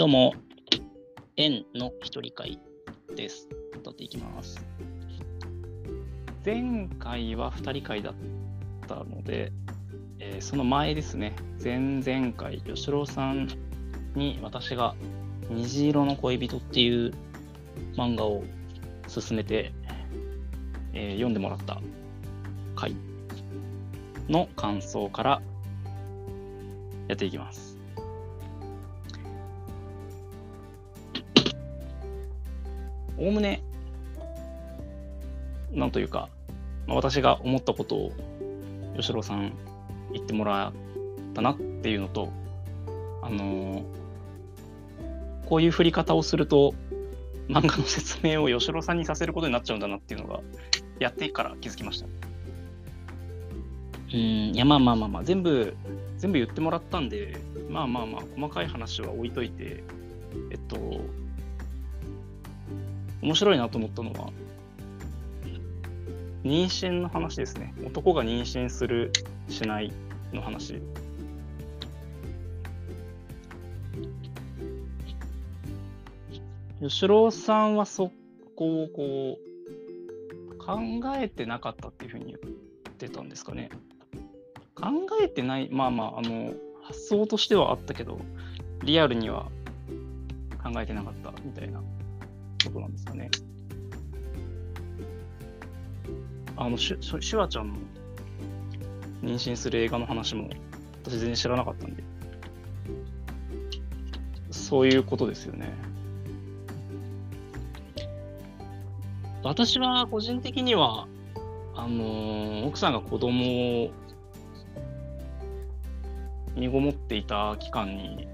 どうも、円の一人会です。撮っていきます。前回は二人会だったので、えーその前ですね、前々回、吉郎さんに私が虹色の恋人っていう漫画を勧めて、えー読んでもらった回の感想からやっていきます。おおむね、なんというか、まあ私が思ったことを吉郎さん言ってもらったなっていうのと、あのーこういう振り方をすると、漫画の説明を吉郎さんにさせることになっちゃうんだなっていうのが、やってから気づきました。うん、いや、まあまあまあまあ、全部、全部言ってもらったんで、まあまあまあ、細かい話は置いといて、えっと、面白いなと思ったのは、妊娠の話ですね。男が妊娠する、しないの話。吉郎さんはそこをこう、考えてなかったっていうふうに言ってたんですかね。考えてない、まあまあ、あの、発想としてはあったけど、リアルには考えてなかったみたいなことなんですかね。あの、シュシュシュワちゃんの妊娠する映画の話も、私全然知らなかったんで、そういうことですよね。私は個人的には、あのー奥さんが子供を身ごもっていた期間に、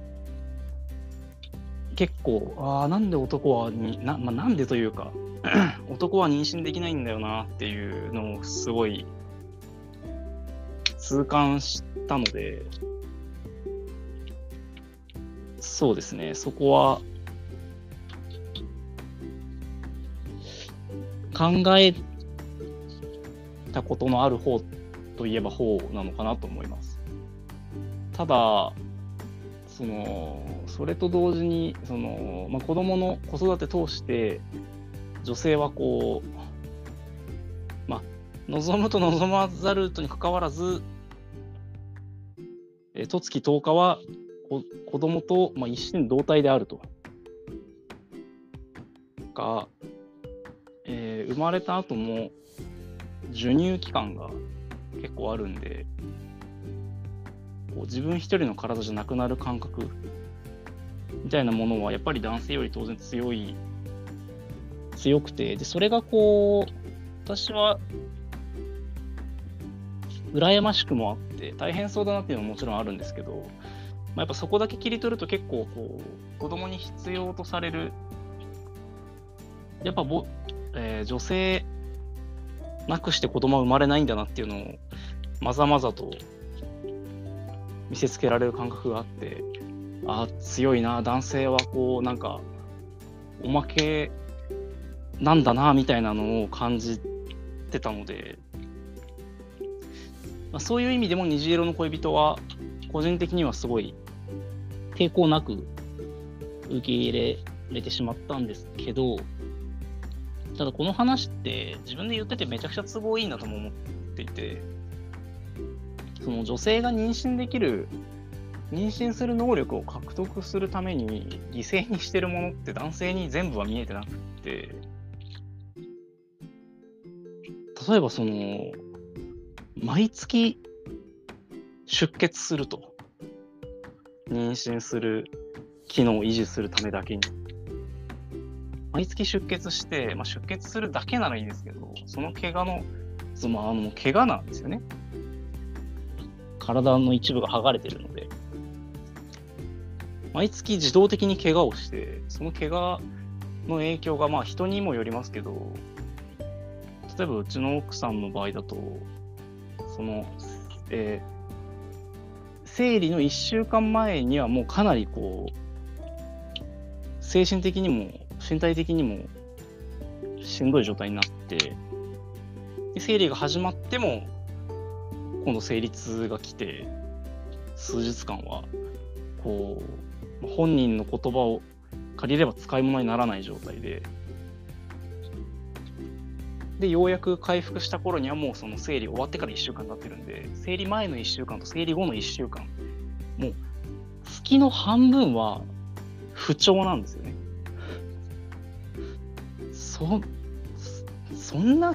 結構、ああ、なんで男はにな、まあ、なんでというか、男は妊娠できないんだよなっていうのをすごい痛感したので、そうですね、そこは考えたことのある方といえば方なのかなと思います。ただ、その、それと同時に、その、まあ、子供の子育て通して、女性はこう、まあ、望むと望まざるとにかかわらず、十月10日はこ子供と、まあ、一心同体であると。が、えー生まれた後も授乳期間が結構あるんで、こう自分一人の体じゃなくなる感覚みたいなものはやっぱり男性より当然強い、強くて、で、それがこう、私は羨ましくもあって、大変そうだなっていうのももちろんあるんですけど、まあ、やっぱそこだけ切り取ると結構こう、子供に必要とされる、やっぱぼ、えー女性なくして子供は生まれないんだなっていうのをまざまざと見せつけられる感覚があってああ強いな男性はこうなんかおまけなんだなみたいなのを感じてたので、まあ、そういう意味でも虹色の恋人は個人的にはすごい抵抗なく受け入れれてしまったんですけどただこの話って自分で言っててめちゃくちゃ都合いいなとも思っていて、その女性が妊娠できる、妊娠する能力を獲得するために犠牲にしてるものって男性に全部は見えてなくて、例えばその、毎月出血すると。妊娠する機能を維持するためだけに。毎月出血して、まあ、出血するだけならいいですけど、その怪我の、そのあの怪我なんですよね。体の一部が剥がれてるので、毎月自動的に怪我をして、その怪我の影響がまあ人にもよりますけど、例えばうちの奥さんの場合だと、その、えー生理の1週間前にはもうかなりこう、精神的にも身体的にもしんどい状態になって、生理が始まっても、今度生理痛が来て、数日間は、こう、本人の言葉を借りれば使い物にならない状態で、で、ようやく回復した頃にはもうその生理終わってから1週間経ってるんで、生理前の1週間と生理後の1週間、もう月の半分は不調なんですよね。そ、そんな、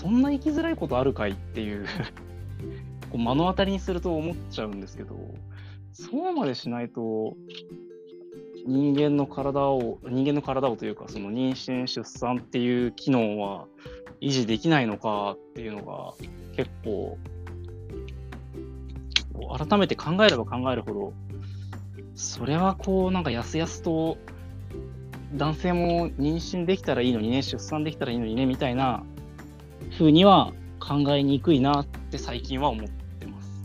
そんな生きづらいことあるかいっていう こう目の当たりにすると思っちゃうんですけど、そうまでしないと、人間の体を、人間の体をというか、その妊娠、出産っていう機能は維持できないのかっていうのが結構、改めて考えれば考えるほど、それはこう、なんかやすやすと男性も妊娠できたらいいのにね、出産できたらいいのにね、みたいな風には考えにくいなって最近は思ってます。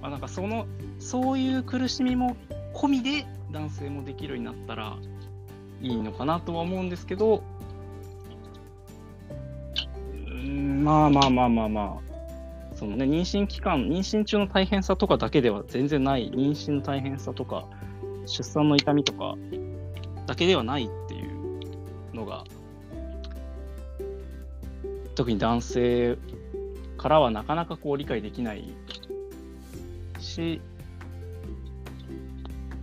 まあ、なんかその、そういう苦しみも込みで男性もできるようになったらいいのかなとは思うんですけど、まあまあまあまあまあ、そのね、妊娠期間、妊娠中の大変さとかだけでは全然ない、妊娠の大変さとか、出産の痛みとかだけではないっていうのが、特に男性からはなかなかこう理解できないし、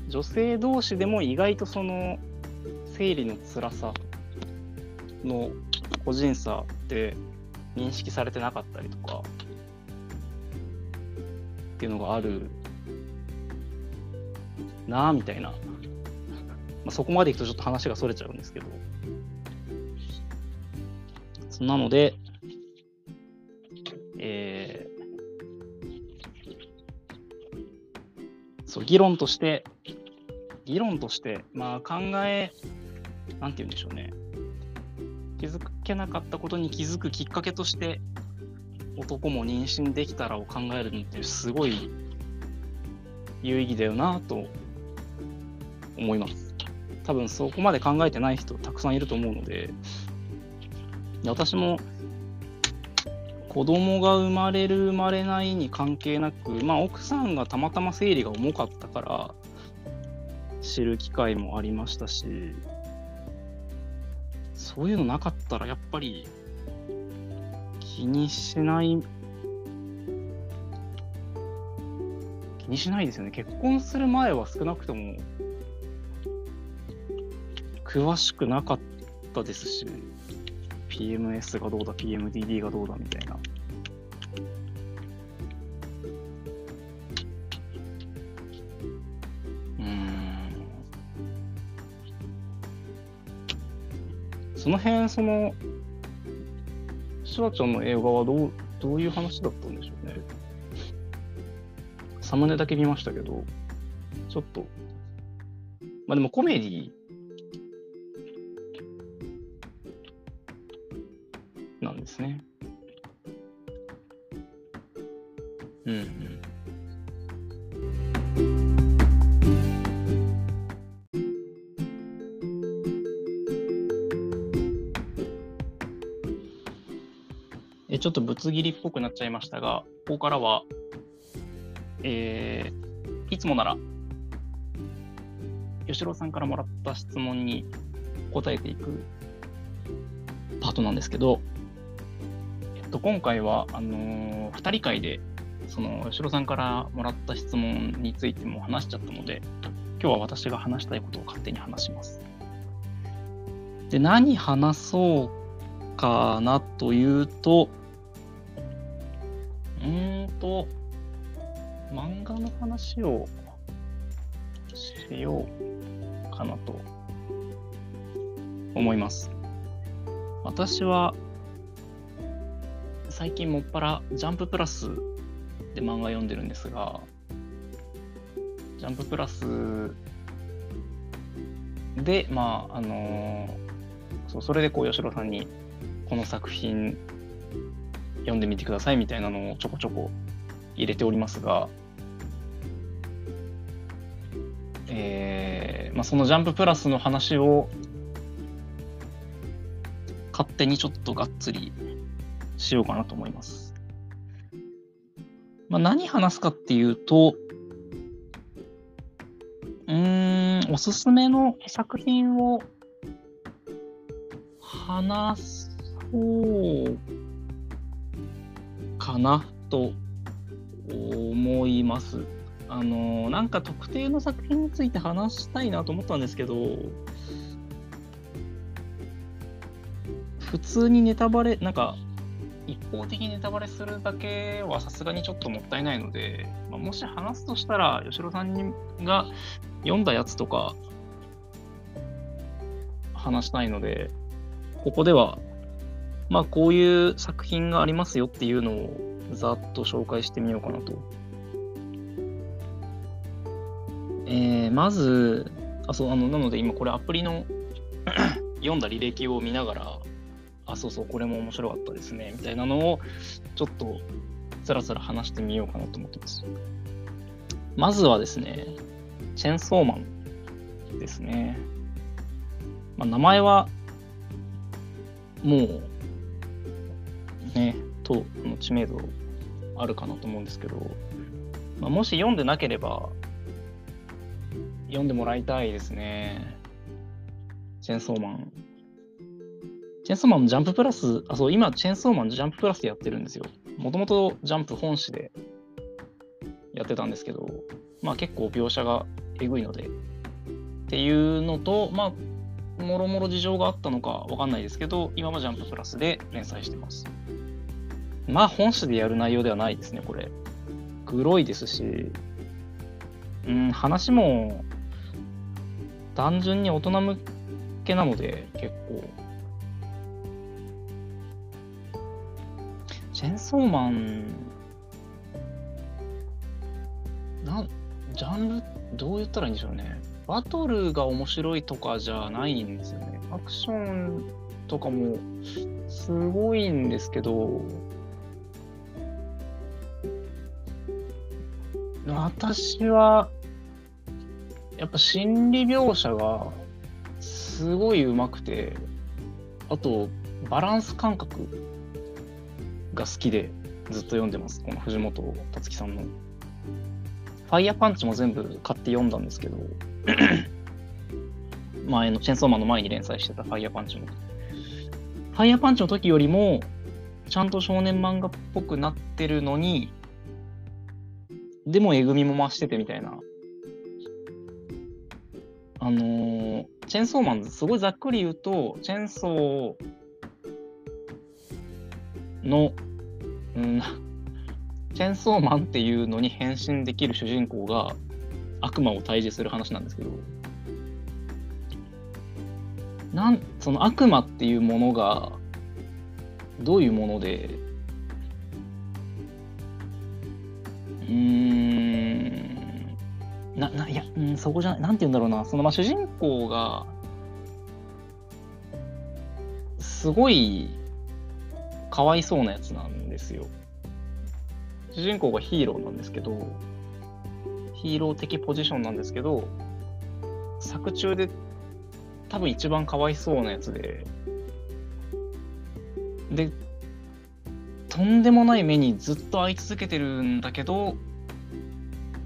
女性同士でも意外とその生理の辛さの個人差って認識されてなかったりとかっていうのがあるなあみたいな、まあ、そこまでいくとちょっと話がそれちゃうんですけど。なのでそう議論として議論として、まあ、考え、なんて言うんでしょうね。気づけなかったことに気づくきっかけとして、男も妊娠できたらを考えるのってすごい有意義だよなと思います。多分そこまで考えてない人たくさんいると思うので、私も子供が生まれる生まれないに関係なく、まあ奥さんがたまたま生理が重かったから、知る機会もありましたし、そういうのなかったらやっぱり気にしない、気にしないですよね。結婚する前は少なくとも詳しくなかったですし、PMS がどうだ、PMDD がどうだみたいな。その辺、その、シュワちゃんの映画はどうどういう話だったんでしょうね。サムネだけ見ましたけど、ちょっと、まあでもコメディですね。うん、うん。ちょっとぶつ切りっぽくなっちゃいましたが、ここからは、えー、いつもなら、吉郎さんからもらった質問に答えていくパートなんですけど、と、今回は、あのー、2人会で、その、吉郎さんからもらった質問についても話しちゃったので、今日は私が話したいことを勝手に話します。で、何話そうかなというと、うんと、漫画の話をしようかなと思います。私は最近もっぱらジャンププラスで漫画読んでるんですが、ジャンププラスで、まあ、あの、そうそれでこう、吉野さんにこの作品読んでみてくださいみたいなのをちょこちょこ入れておりますが、えーまあ、そのジャンププラスの話を勝手にちょっとがっつりしようかなと思います。まあ、何話すかっていうと、うーおすすめの作品を話そうかなと思います。あのなんか特定の作品について話したいなと思ったんですけど、普通にネタバレ、なんか一方的にネタバレするだけはさすがにちょっともったいないので、まあ、もし話すとしたら、吉野さんが読んだやつとか話したいので、ここでは、まあこういう作品がありますよっていうのをざっと紹介してみようかなと。えー、まず、あ、そう、あの、なので今これアプリの 読んだ履歴を見ながら、そうそう、これも面白かったですね、みたいなのを、ちょっと、つらつら話してみようかなと思ってます。まずはですね、チェンソーマンですね。まあ、名前は、もう、ね、との知名度あるかなと思うんですけど、まあ、もし読んでなければ、読んでもらいたいですね。チェンソーマン。チェンソーマンジャンププラス、あ、そう、今、チェンソーマンジャンププラスでやってるんですよ。もともとジャンプ本誌でやってたんですけど、まあ結構描写がえぐいので、っていうのと、まあ、もろもろ事情があったのかわかんないですけど、今はジャンププラスで連載してます。まあ本誌でやる内容ではないですね、これ。黒いですし、うん、話も単純に大人向けなので、結構。チェンソーマン、なん、ジャンル、どう言ったらいいんでしょうね。バトルが面白いとかじゃないんですよね。アクションとかもすごいんですけど、私は、やっぱ心理描写がすごい上手くて、あと、バランス感覚が好きでずっと読んでます。この藤本達樹さんの。ファイヤーパンチも全部買って読んだんですけど、前のチェンソーマンの前に連載してたファイヤーパンチも。ファイヤーパンチの時よりも、ちゃんと少年漫画っぽくなってるのに、でもえぐみも増しててみたいな。あのー、チェンソーマン、すごいざっくり言うと、チェンソーの、うん、チェンソーマンっていうのに変身できる主人公が悪魔を退治する話なんですけど、なんその悪魔っていうものがどういうもので、うん、な、な、いや、うん、そこじゃない、なんて言うんだろうな、その、まあ、主人公が、すごい、かわいそうなやつなんですよ。主人公がヒーローなんですけど、ヒーロー的ポジションなんですけど、作中で多分一番かわいそうなやつで、で、とんでもない目にずっと会い続けてるんだけど、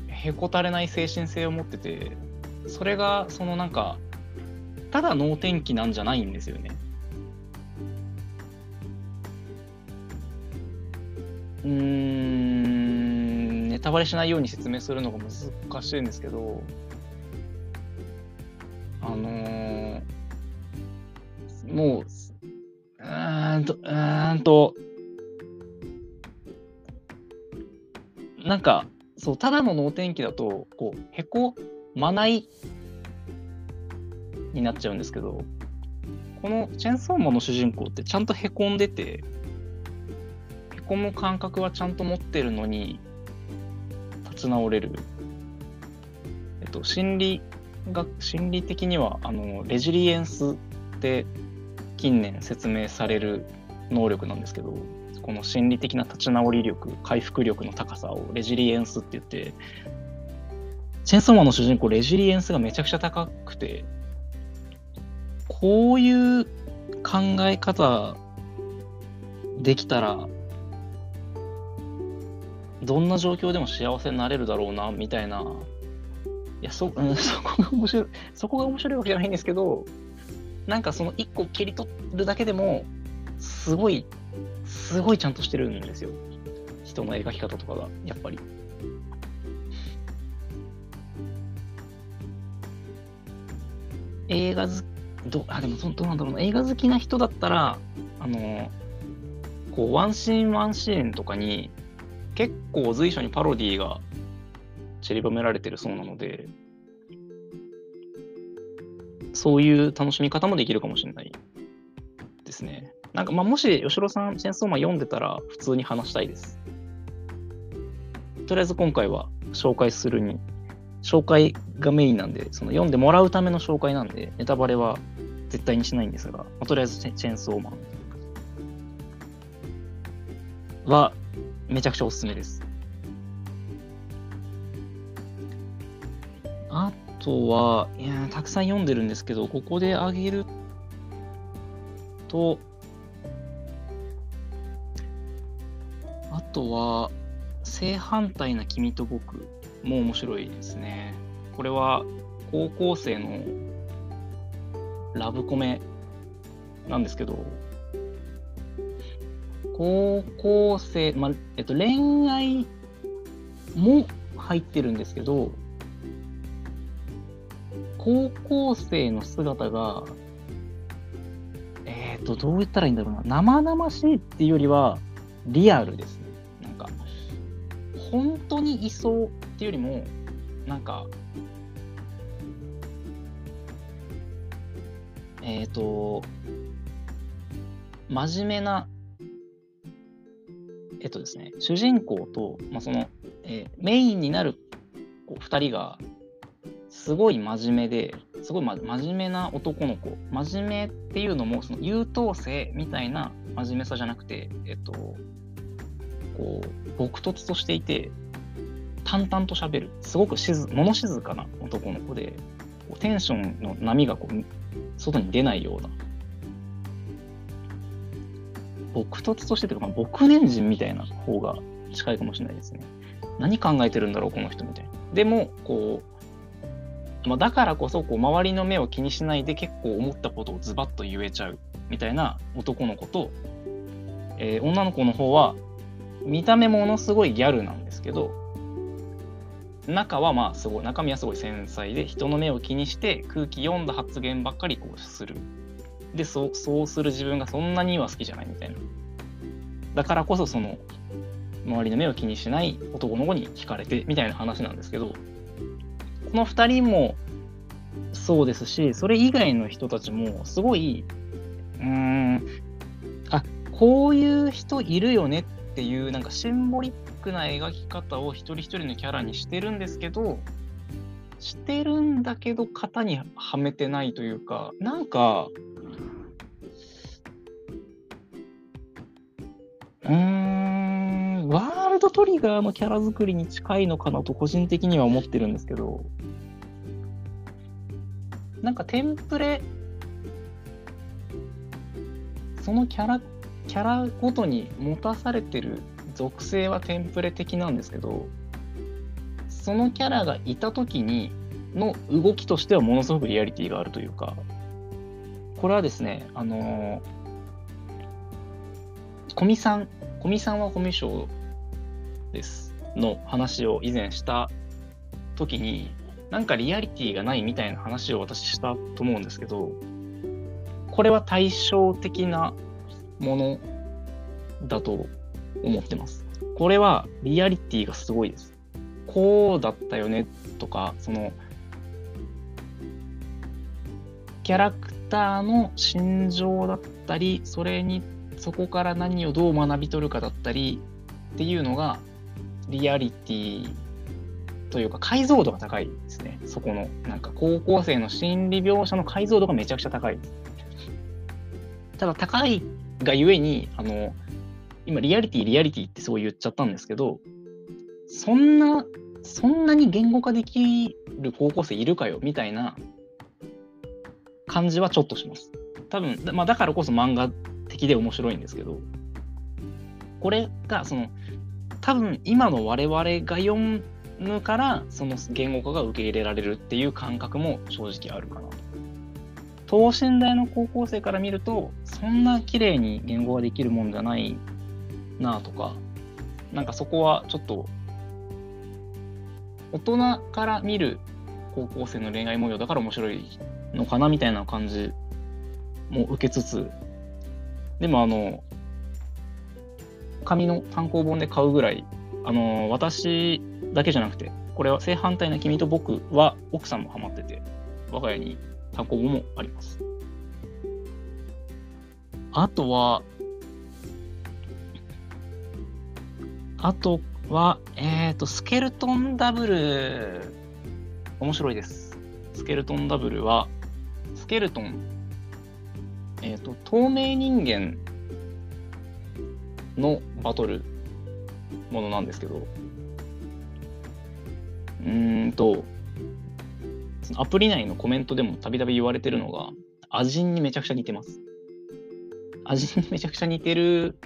へこたれない精神性を持ってて、それが、そのなんか、ただ能天気なんじゃないんですよね。うん、ネタバレしないように説明するのが難しいんですけど、あのー、もう、うーんと、うーんと、なんか、そう、ただの能天気だと、こう、へこまないになっちゃうんですけど、このチェンソーマンの主人公ってちゃんとへこんでて、こむ感覚はちゃんと持ってるのに、立ち直れる。えっと、心理が、心理的には、あの、レジリエンスって近年説明される能力なんですけど、この心理的な立ち直り力、回復力の高さをレジリエンスって言って、チェンソーマンの主人公、レジリエンスがめちゃくちゃ高くて、こういう考え方できたら、どんな状況でも幸せになれるだろうな、みたいないや、そ、うん、そこが面白い、そこが面白いわけじゃないんですけど、なんかその一個切り取るだけでも、すごい、すごいちゃんとしてるんですよ。人の描き方とかが、やっぱり。映画好どあでもどうなんだろうな映画好きな人だったらあのこうワンシーンワンシーンとかに結構随所にパロディーが散りばめられてるそうなのでそういう楽しみ方もできるかもしれないですね。なんかまあもし吉郎さん、チェンソーマン読んでたら普通に話したいです。とりあえず今回は紹介するに紹介がメインなんで、その読んでもらうための紹介なんで、ネタバレは絶対にしないんですが、まあ、とりあえずチェーンソーマンはめちゃくちゃおすすめです。あとは、いやたくさん読んでるんですけど、ここであげると、あとは、正反対な君と僕も面白いですね。これは高校生のラブコメなんですけど、高校生、ま、えっと、恋愛も入ってるんですけど、高校生の姿が、えっ、と、どう言ったらいいんだろうな、生々しいっていうよりは、リアルですね。なんか、本当にいそうっていうよりもなんかえっ、ー、と真面目なえっとですね主人公と、まあ、その、えー、メインになる2人がすごい真面目ですごい、ま、真面目な男の子。真面目っていうのもその優等生みたいな真面目さじゃなくてえっとこう朴突としていて淡々と喋る。すごく静物静かな男の子でテンションの波がこう外に出ないような朴突としてというか、まあ、僕年人みたいな方が近いかもしれないですね。何考えてるんだろうこの人みたいな。でもこう、まあ、だからこそこう周りの目を気にしないで結構思ったことをズバッと言えちゃうみたいな男の子と、えー、女の子の方は見た目ものすごいギャルなんですけど中はまあすごい中身はすごい繊細で人の目を気にして空気読んだ発言ばっかりこうする。でそそうする自分がそんなには好きじゃないみたいな。だからこそその周りの目を気にしない男の子に惹かれてみたいな話なんですけどこの2人もそうですしそれ以外の人たちもすごいうーんあこういう人いるよねっていうなんかシンボリックな描き方を一人一人のキャラにしてるんですけどしてるんだけど型にはめてないというかなんかうーん。ワールドトリガーのキャラ作りに近いのかなと個人的には思ってるんですけど。なんかテンプレそのキャラキャラごとに持たされてる属性はテンプレ的なんですけどそのキャラがいた時にの動きとしてはものすごくリアリティがあるというか。これはですねあの古見さん古見さんはコミュ障ですの話を以前した時になんかリアリティがないみたいな話を私したと思うんですけどこれは対照的なものだと思ってます。これはリアリティがすごいです。こうだったよねとか、その、キャラクターの心情だったり、それに、そこから何をどう学び取るかだったりっていうのが、リアリティというか解像度が高いですね。そこの、なんか高校生の心理描写の解像度がめちゃくちゃ高い。ただ高いがゆえに、あの、今リアリティリアリティってそう言っちゃったんですけどそんなそんなに言語化できる高校生いるかよみたいな感じはちょっとします多分、まあ、だからこそ漫画的で面白いんですけどこれがその多分今の我々が読むからその言語化が受け入れられるっていう感覚も正直あるかなと。等身大の高校生から見るとそんな綺麗に言語ができるもんじゃないなとかなんかそこはちょっと大人から見る高校生の恋愛模様だから面白いのかなみたいな感じも受けつつでもあの紙の単行本で買うぐらいあの私だけじゃなくてこれは正反対な君と僕は奥さんもハマってて我が家に単行本もありますあとはあとは、えっ、ー、と、スケルトンダブル。面白いです。スケルトンダブルは、スケルトン、えっ、ー、と、透明人間のバトルものなんですけど、うんと、アプリ内のコメントでもたびたび言われてるのが、アジンにめちゃくちゃ似てます。アジンにめちゃくちゃ似てる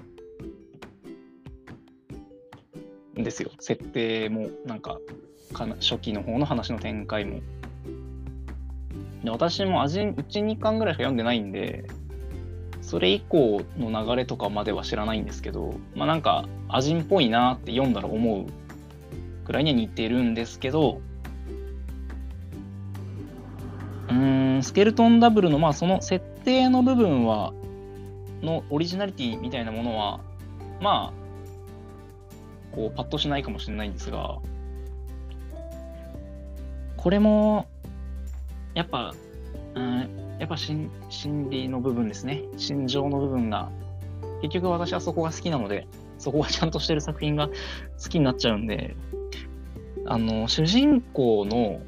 んですよ。設定も、なんか、かな初期の方の話の展開も。で私も味1、2巻ぐらいしか読んでないんで、それ以降の流れとかまでは知らないんですけど、まあなんか、味っぽいなって読んだら思うくらいには似てるんですけど、うん、スケルトンダブルの、まあその設定の部分は、のオリジナリティみたいなものは、まあ、こうパッとしないかもしれないんですが、これも、やっぱ、うん、やっぱ心心理の部分ですね。心情の部分が。結局私はそこが好きなので、そこがちゃんとしてる作品が好きになっちゃうんで、あの、主人公の、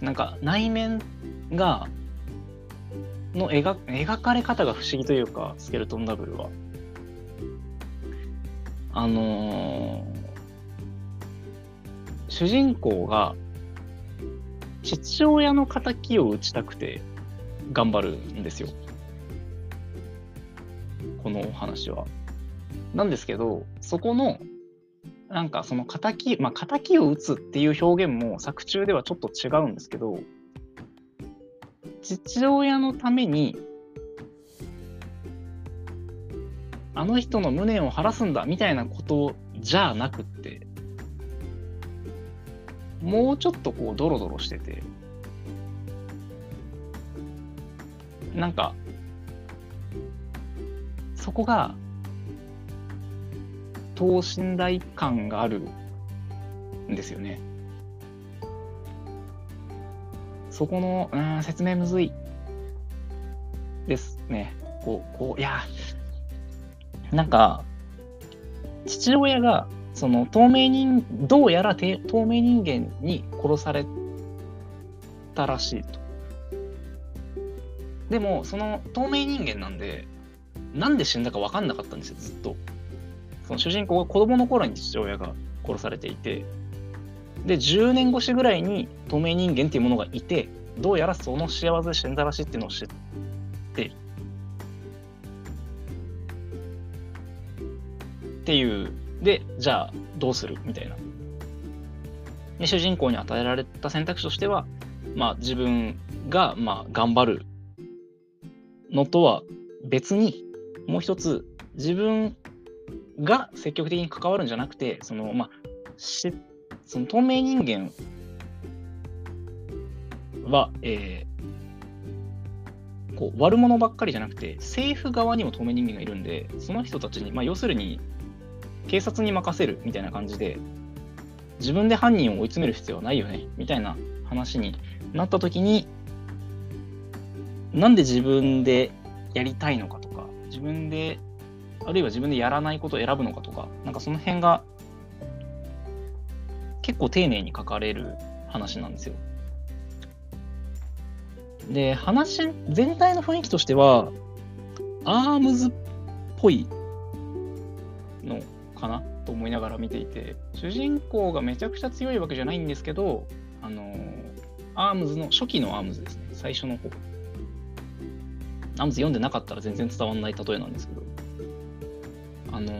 なんか内面が、の描描かれ方が不思議というか、スケルトンダブルは。あのー、主人公が父親の敵を討ちたくて頑張るんですよ。このお話は。なんですけど、そこの、なんかその敵、まあ敵を撃つっていう表現も作中ではちょっと違うんですけど、父親のためにあの人の無念を晴らすんだみたいなことじゃなくってもうちょっとこうドロドロしててなんかそこが等身大感があるんですよね。そこの、うん、説明むずいですね。こう、こう、いや、なんか、父親が、その透明人、どうやら透明人間に殺されたらしいと。でも、その透明人間なんで、なんで死んだか分かんなかったんですよ、ずっと。その主人公が子供の頃に父親が殺されていて、で、10年越しぐらいに透明人間っていうものがいて、どうやらその幸せで死んだらしいっていうのを知ってっていう、で、じゃあどうする？みたいな。で主人公に与えられた選択肢としては、まあ、自分が、まあ、頑張るのとは別に、もう一つ、自分が積極的に関わるんじゃなくて、その、まあ、しその透明人間は、えー、こう悪者ばっかりじゃなくて、政府側にも透明人間がいるんで、その人たちに、まあ、要するに、警察に任せるみたいな感じで、自分で犯人を追い詰める必要はないよね、みたいな話になった時に、なんで自分でやりたいのかとか、自分で、あるいは自分でやらないことを選ぶのかとか、なんかその辺が結構丁寧に書かれる話なんですよ。で、話全体の雰囲気としては、アームズっぽいのかなと思いながら見ていて、主人公がめちゃくちゃ強いわけじゃないんですけど、あのアームズの、初期のアームズですね、最初の方。アームズ読んでなかったら全然伝わんない例えなんですけど、あの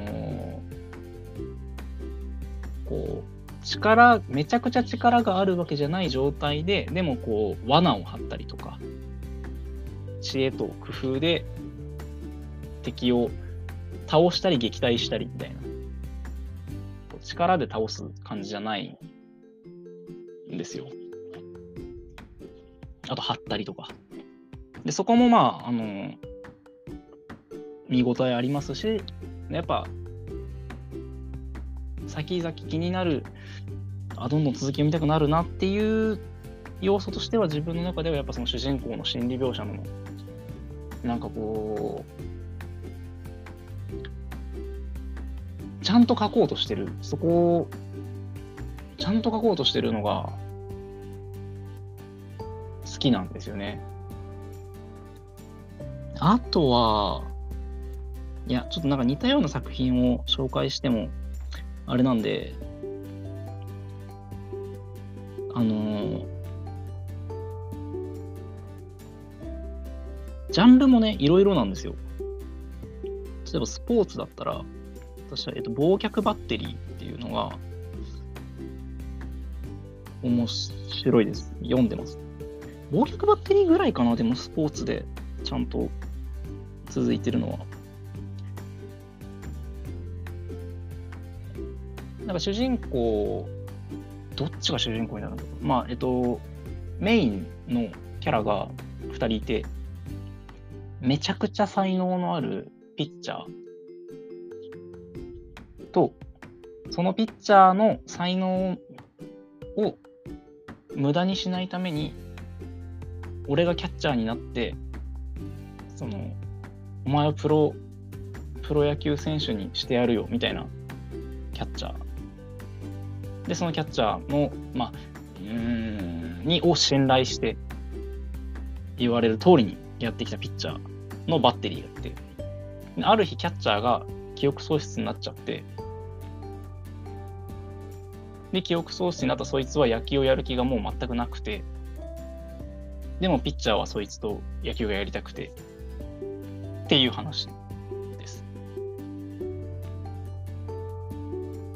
ここう、力、めちゃくちゃ力があるわけじゃない状態で、でもこう、罠を張ったりとか、知恵と工夫で敵を倒したり撃退したりみたいな。力で倒す感じじゃないんですよ。あと、張ったりとか。で、そこもまあ、あの、見応えありますし、やっぱ、先々気になる、あ、どんどん続きを見たくなるなっていう要素としては自分の中ではやっぱその主人公の心理描写のなんかこうちゃんと書こうとしてるそこをちゃんと書こうとしてるのが好きなんですよね。あとは、いや、ちょっとなんか似たような作品を紹介しても、あれなんで、あの、ジャンルもね、いろいろなんですよ。例えばスポーツだったら、私は、えっと、忘却バッテリーっていうのが、面白いです。読んでます。忘却バッテリーぐらいかな、でもスポーツでちゃんと続いてるのは。なんか主人公、どっちが主人公になるんだろう。まあ、えっと、メインのキャラが2人いて、めちゃくちゃ才能のあるピッチャーと、そのピッチャーの才能を無駄にしないために、俺がキャッチャーになって、その、お前をプロ、プロ野球選手にしてやるよ、みたいなキャッチャー。で、そのキャッチャーの、まあ、うん、に、を信頼して、言われる通りにやってきたピッチャーのバッテリーがいて、ある日キャッチャーが記憶喪失になっちゃって、で、記憶喪失になったそいつは野球をやる気がもう全くなくて、でもピッチャーはそいつと野球がやりたくて、っていう話です。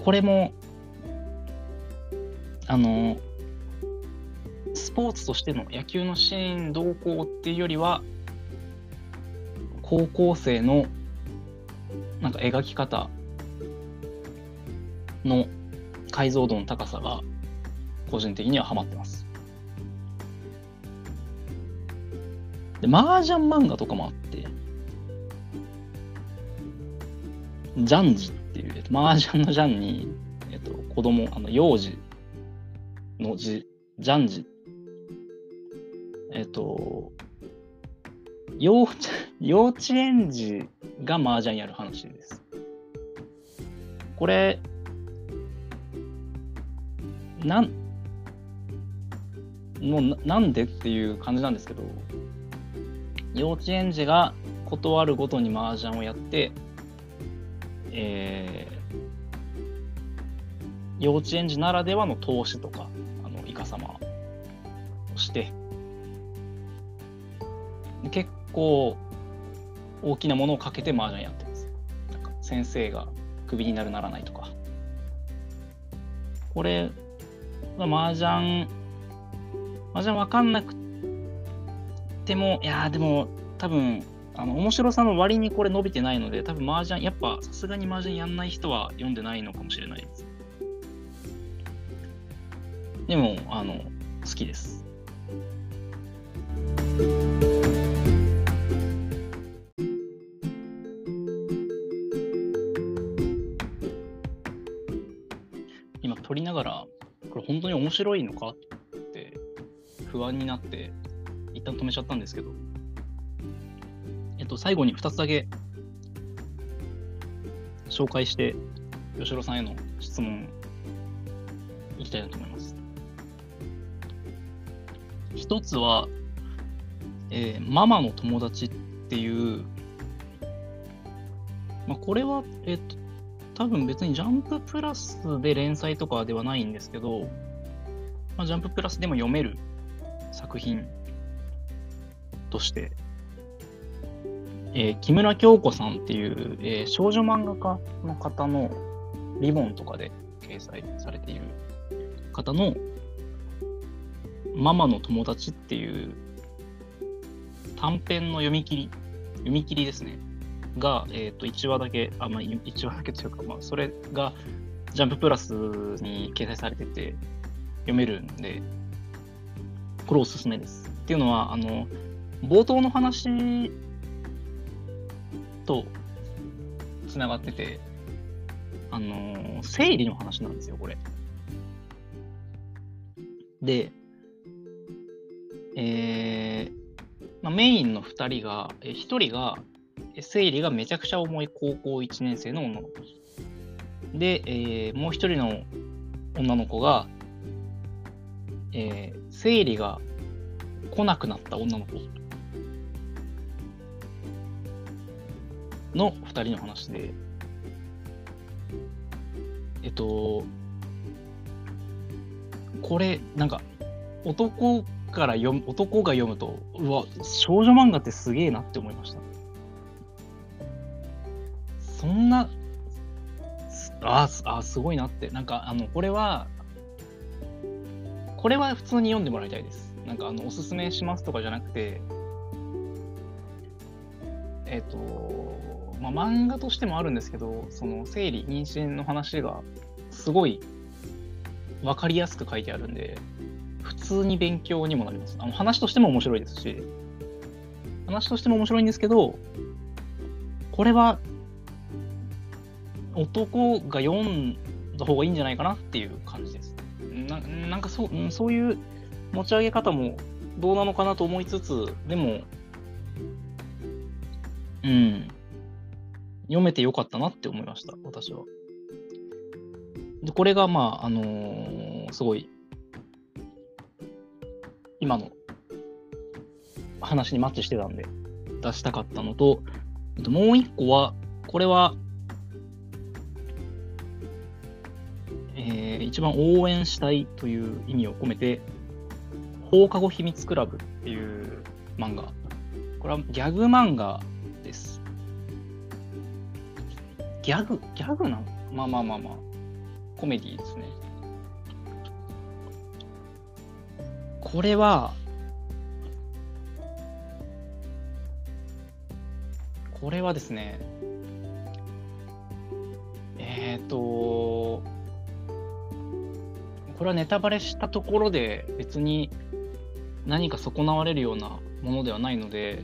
これもあの、スポーツとしての野球のシーン動向っていうよりは、高校生のなんか描き方の解像度の高さが個人的にはハマってます。で、麻雀漫画とかもあって、ジャンジっていう、えっと、麻雀のジャンに、えっと、子供、あの、幼児の字、ジャンジ。えっ、と、幼稚幼稚園児が麻雀やる話です。これ、なん、もうなんでっていう感じなんですけど、幼稚園児が断るごとに麻雀をやって、えー、幼稚園児ならではの投資とか、かさまをして結構大きなものをかけて麻雀やってます。なんか先生がクビになるならないとか。これ、麻雀、麻雀わかんなくても、いやでも多分、あの面白さの割にこれ伸びてないので、多分麻雀、やっぱさすがに麻雀やんない人は読んでないのかもしれないです。でも、あの、好きです。本当に面白いのかって不安になって、一旦止めちゃったんですけど、えっと、最後に2つだけ紹介して、吉郎さんへの質問いきたいなと思います。一つは、えー、ママの友達っていう、まあ、これは、えっと、多分別にジャンププラスで連載とかではないんですけど、まあ、ジャンププラスでも読める作品として、えー、木村京子さんっていう、えー、少女漫画家の方のリボンとかで掲載されている方のママの友達っていう短編の読み切り、読み切りですね。が、え、ー、と、1話だけ、あ、まあ、1話だけというか、まあ、それが、ジャンププラスに掲載されてて、読めるんで、これおすすめです。っていうのは、あの、冒頭の話とつながってて、あの、生理の話なんですよ、これ。で、えー、まあ、メインの2人が、え1人が、生理がめちゃくちゃ重い高校1年生の女の子。で、えー、もう1人の女の子が、えー、生理が来なくなった女の子の2人の話で、えっと、これ、なんか、男から読む、男が読むと、うわ、少女漫画ってすげえなって思いました。そんな、ああ、すごいなって。なんか、あの、これは、これは普通に読んでもらいたいです。なんか、あの、おすすめしますとかじゃなくて、えっ、ー、と、まあ、漫画としてもあるんですけど、その、生理、妊娠の話が、すごい、分かりやすく書いてあるんで、普通に勉強にもなります。あの話としても面白いですし、話としても面白いんですけど、これは男が読んだ方がいいんじゃないかなっていう感じです。ななんかそう、そういう持ち上げ方もどうなのかなと思いつつ、でも、うん、読めてよかったなって思いました、私は。で、これが、まあ、あのー、すごい今の話にマッチしてたんで出したかったのと、もう一個は、これは、えー、一番応援したいという意味を込めて、放課後秘密クラブっていう漫画。これはギャグ漫画です。ギャグ、ギャグなの？まあまあまあまあ、コメディですね。これは、これはですね、えっ、ー、と、これはネタバレしたところで別に何か損なわれるようなものではないので、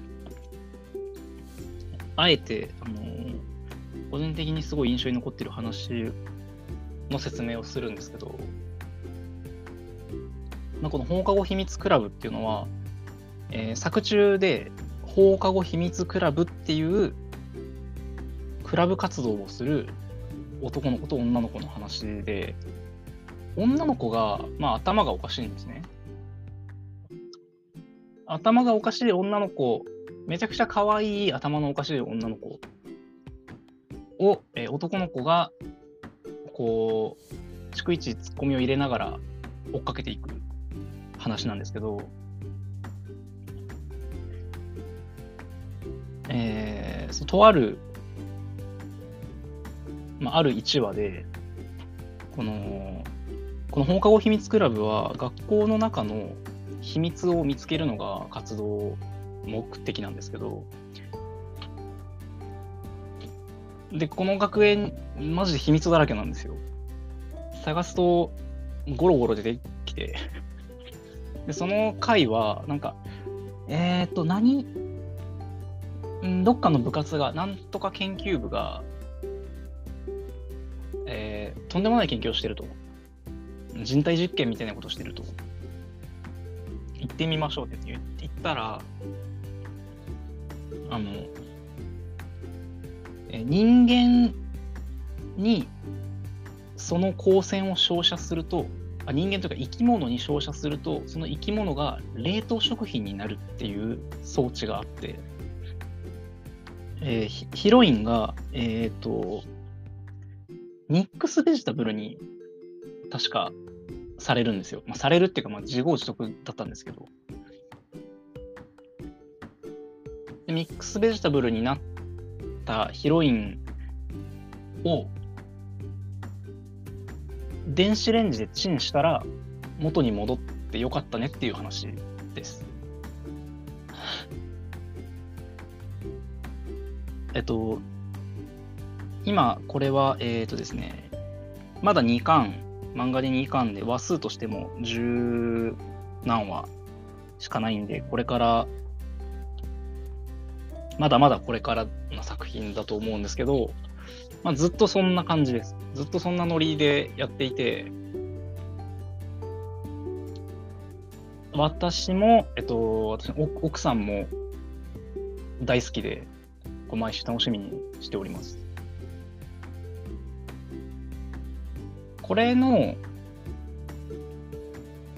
あえて、あの個人的にすごい印象に残ってる話の説明をするんですけど、まあ、この放課後秘密クラブっていうのは、えー、作中で放課後秘密クラブっていうクラブ活動をする男の子と女の子の話で、女の子が、まあ、頭がおかしいんですね。頭がおかしい女の子、めちゃくちゃ可愛い頭のおかしい女の子を、えー、男の子が、こう、逐一ツッコミを入れながら追っかけていく話なんですけど、えー、とある、まあ、ある1話で、この、この放課後秘密クラブは学校の中の秘密を見つけるのが活動目的なんですけど、で、この学園、マジで秘密だらけなんですよ。探すと、ゴロゴロ出てきて で、その回は、なんか、えっ、と、何、どっかの部活が、なんとか研究部が、えー、とんでもない研究をしてると。人体実験みたいなことしてると。行ってみましょうって言ったら、あの、え人間にその光線を照射するとあ人間というか生き物に照射するとその生き物が冷凍食品になるっていう装置があって、えー、ヒロインが、えっ、ー、とミックスベジタブルに確かされるんですよ。まあ、されるっていうか、まあ、自業自得だったんですけどで。ミックスベジタブルになったヒロインを電子レンジでチンしたら元に戻ってよかったねっていう話です。えっと、今、これは、えっ、とですね、まだ2巻、漫画で2巻で話数としても10何話しかないんで、これから、まだまだこれからの作品だと思うんですけど、まあ、ずっとそんな感じです。ずっとそんなノリでやっていて、私も、えっと、私奥さんも大好きで、毎週楽しみにしております。これの、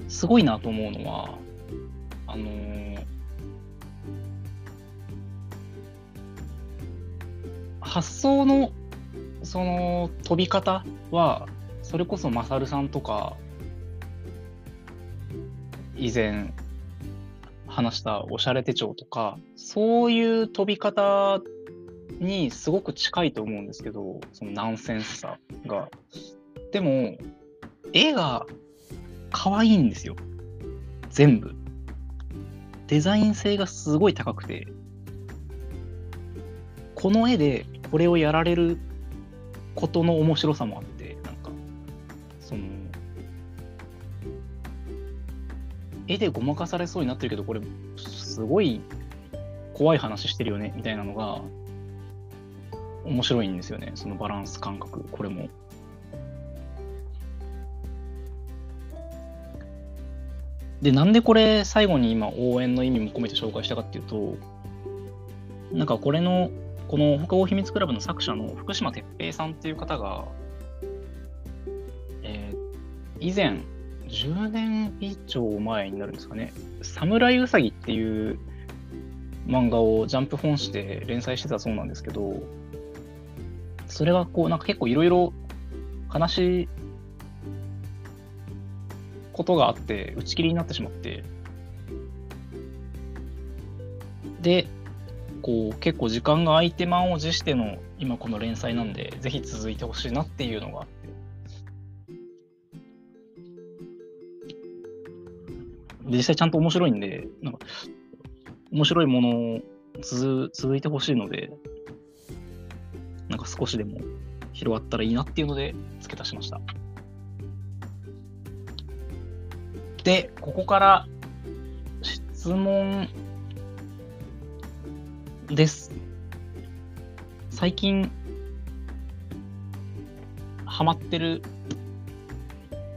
すごいなと思うのは、あのー、発想のその飛び方は、それこそマサルさんとか、以前話したおしゃれ手帳とか、そういう飛び方にすごく近いと思うんですけど、そのナンセンスさが。でも、絵が可愛いんですよ。全部。デザイン性がすごい高くて、この絵でこれをやられることの面白さもあって、なんか、その、絵でごまかされそうになってるけど、これ、すごい怖い話してるよね、みたいなのが、面白いんですよね、そのバランス感覚、これも。で、なんでこれ最後に今応援の意味も込めて紹介したかっていうと、なんかこれの、この北欧秘密クラブの作者の福島哲平さんっていう方が、えー、以前、10年以上前になるんですかね、サムライウサギっていう漫画をジャンプ本誌で連載してたそうなんですけど、それがこう、なんか結構いろいろ悲しいことがあって、打ち切りになってしまって、で、こう、結構時間が空いて満を持しての今この連載なんで、ぜひ続いてほしいなっていうのがあって。実際ちゃんと面白いんで、なんか、面白いものを続いてほしいので、なんか少しでも広がったらいいなっていうので付け足しました。で、ここから質問です。最近、ハマってる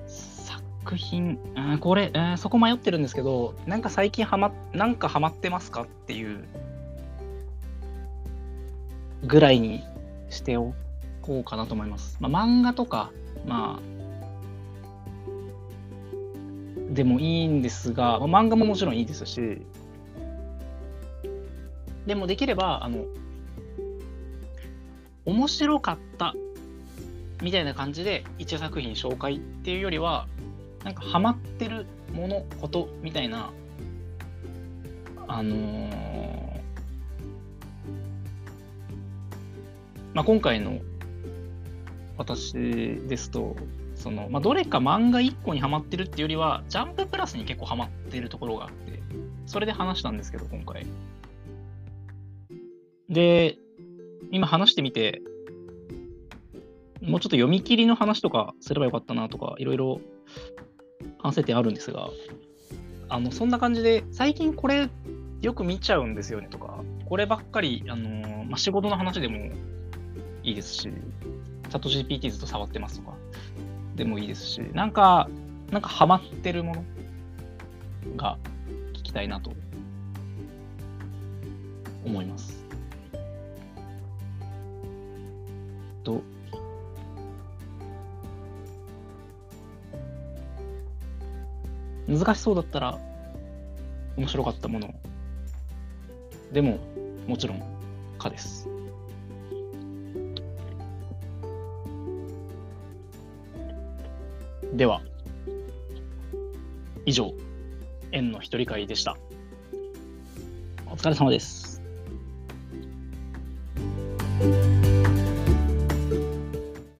作品、うんこれ、うんそこ迷ってるんですけど、なんか最近ハマ、なんかハマってますかっていうぐらいにしておこうかなと思います。まあ、漫画とか、まあ、でもいいんですが、まあ、漫画ももちろんいいですし、でもできれば、あの、面白かったみたいな感じで一作品紹介っていうよりは、なんかハマってるもの、ことみたいな、あのー、まあ、今回の私ですと、そのまあ、どれか漫画1個にはまってるっていうよりは、ジャンププラスに結構はまってるところがあって、それで話したんですけど、今回。で、今話してみて、もうちょっと読み切りの話とかすればよかったなとか、いろいろ反省点あるんですが、あの、そんな感じで、最近これよく見ちゃうんですよねとか、こればっかり、あのまあ、仕事の話でもいいですし、チャット GPT ずっと触ってますとか、でもいいですし、なんか、なんかハマってるものが聞きたいなと思います。と、難しそうだったら面白かったものでももちろんかです。では、以上、園の一人会でした。お疲れ様です。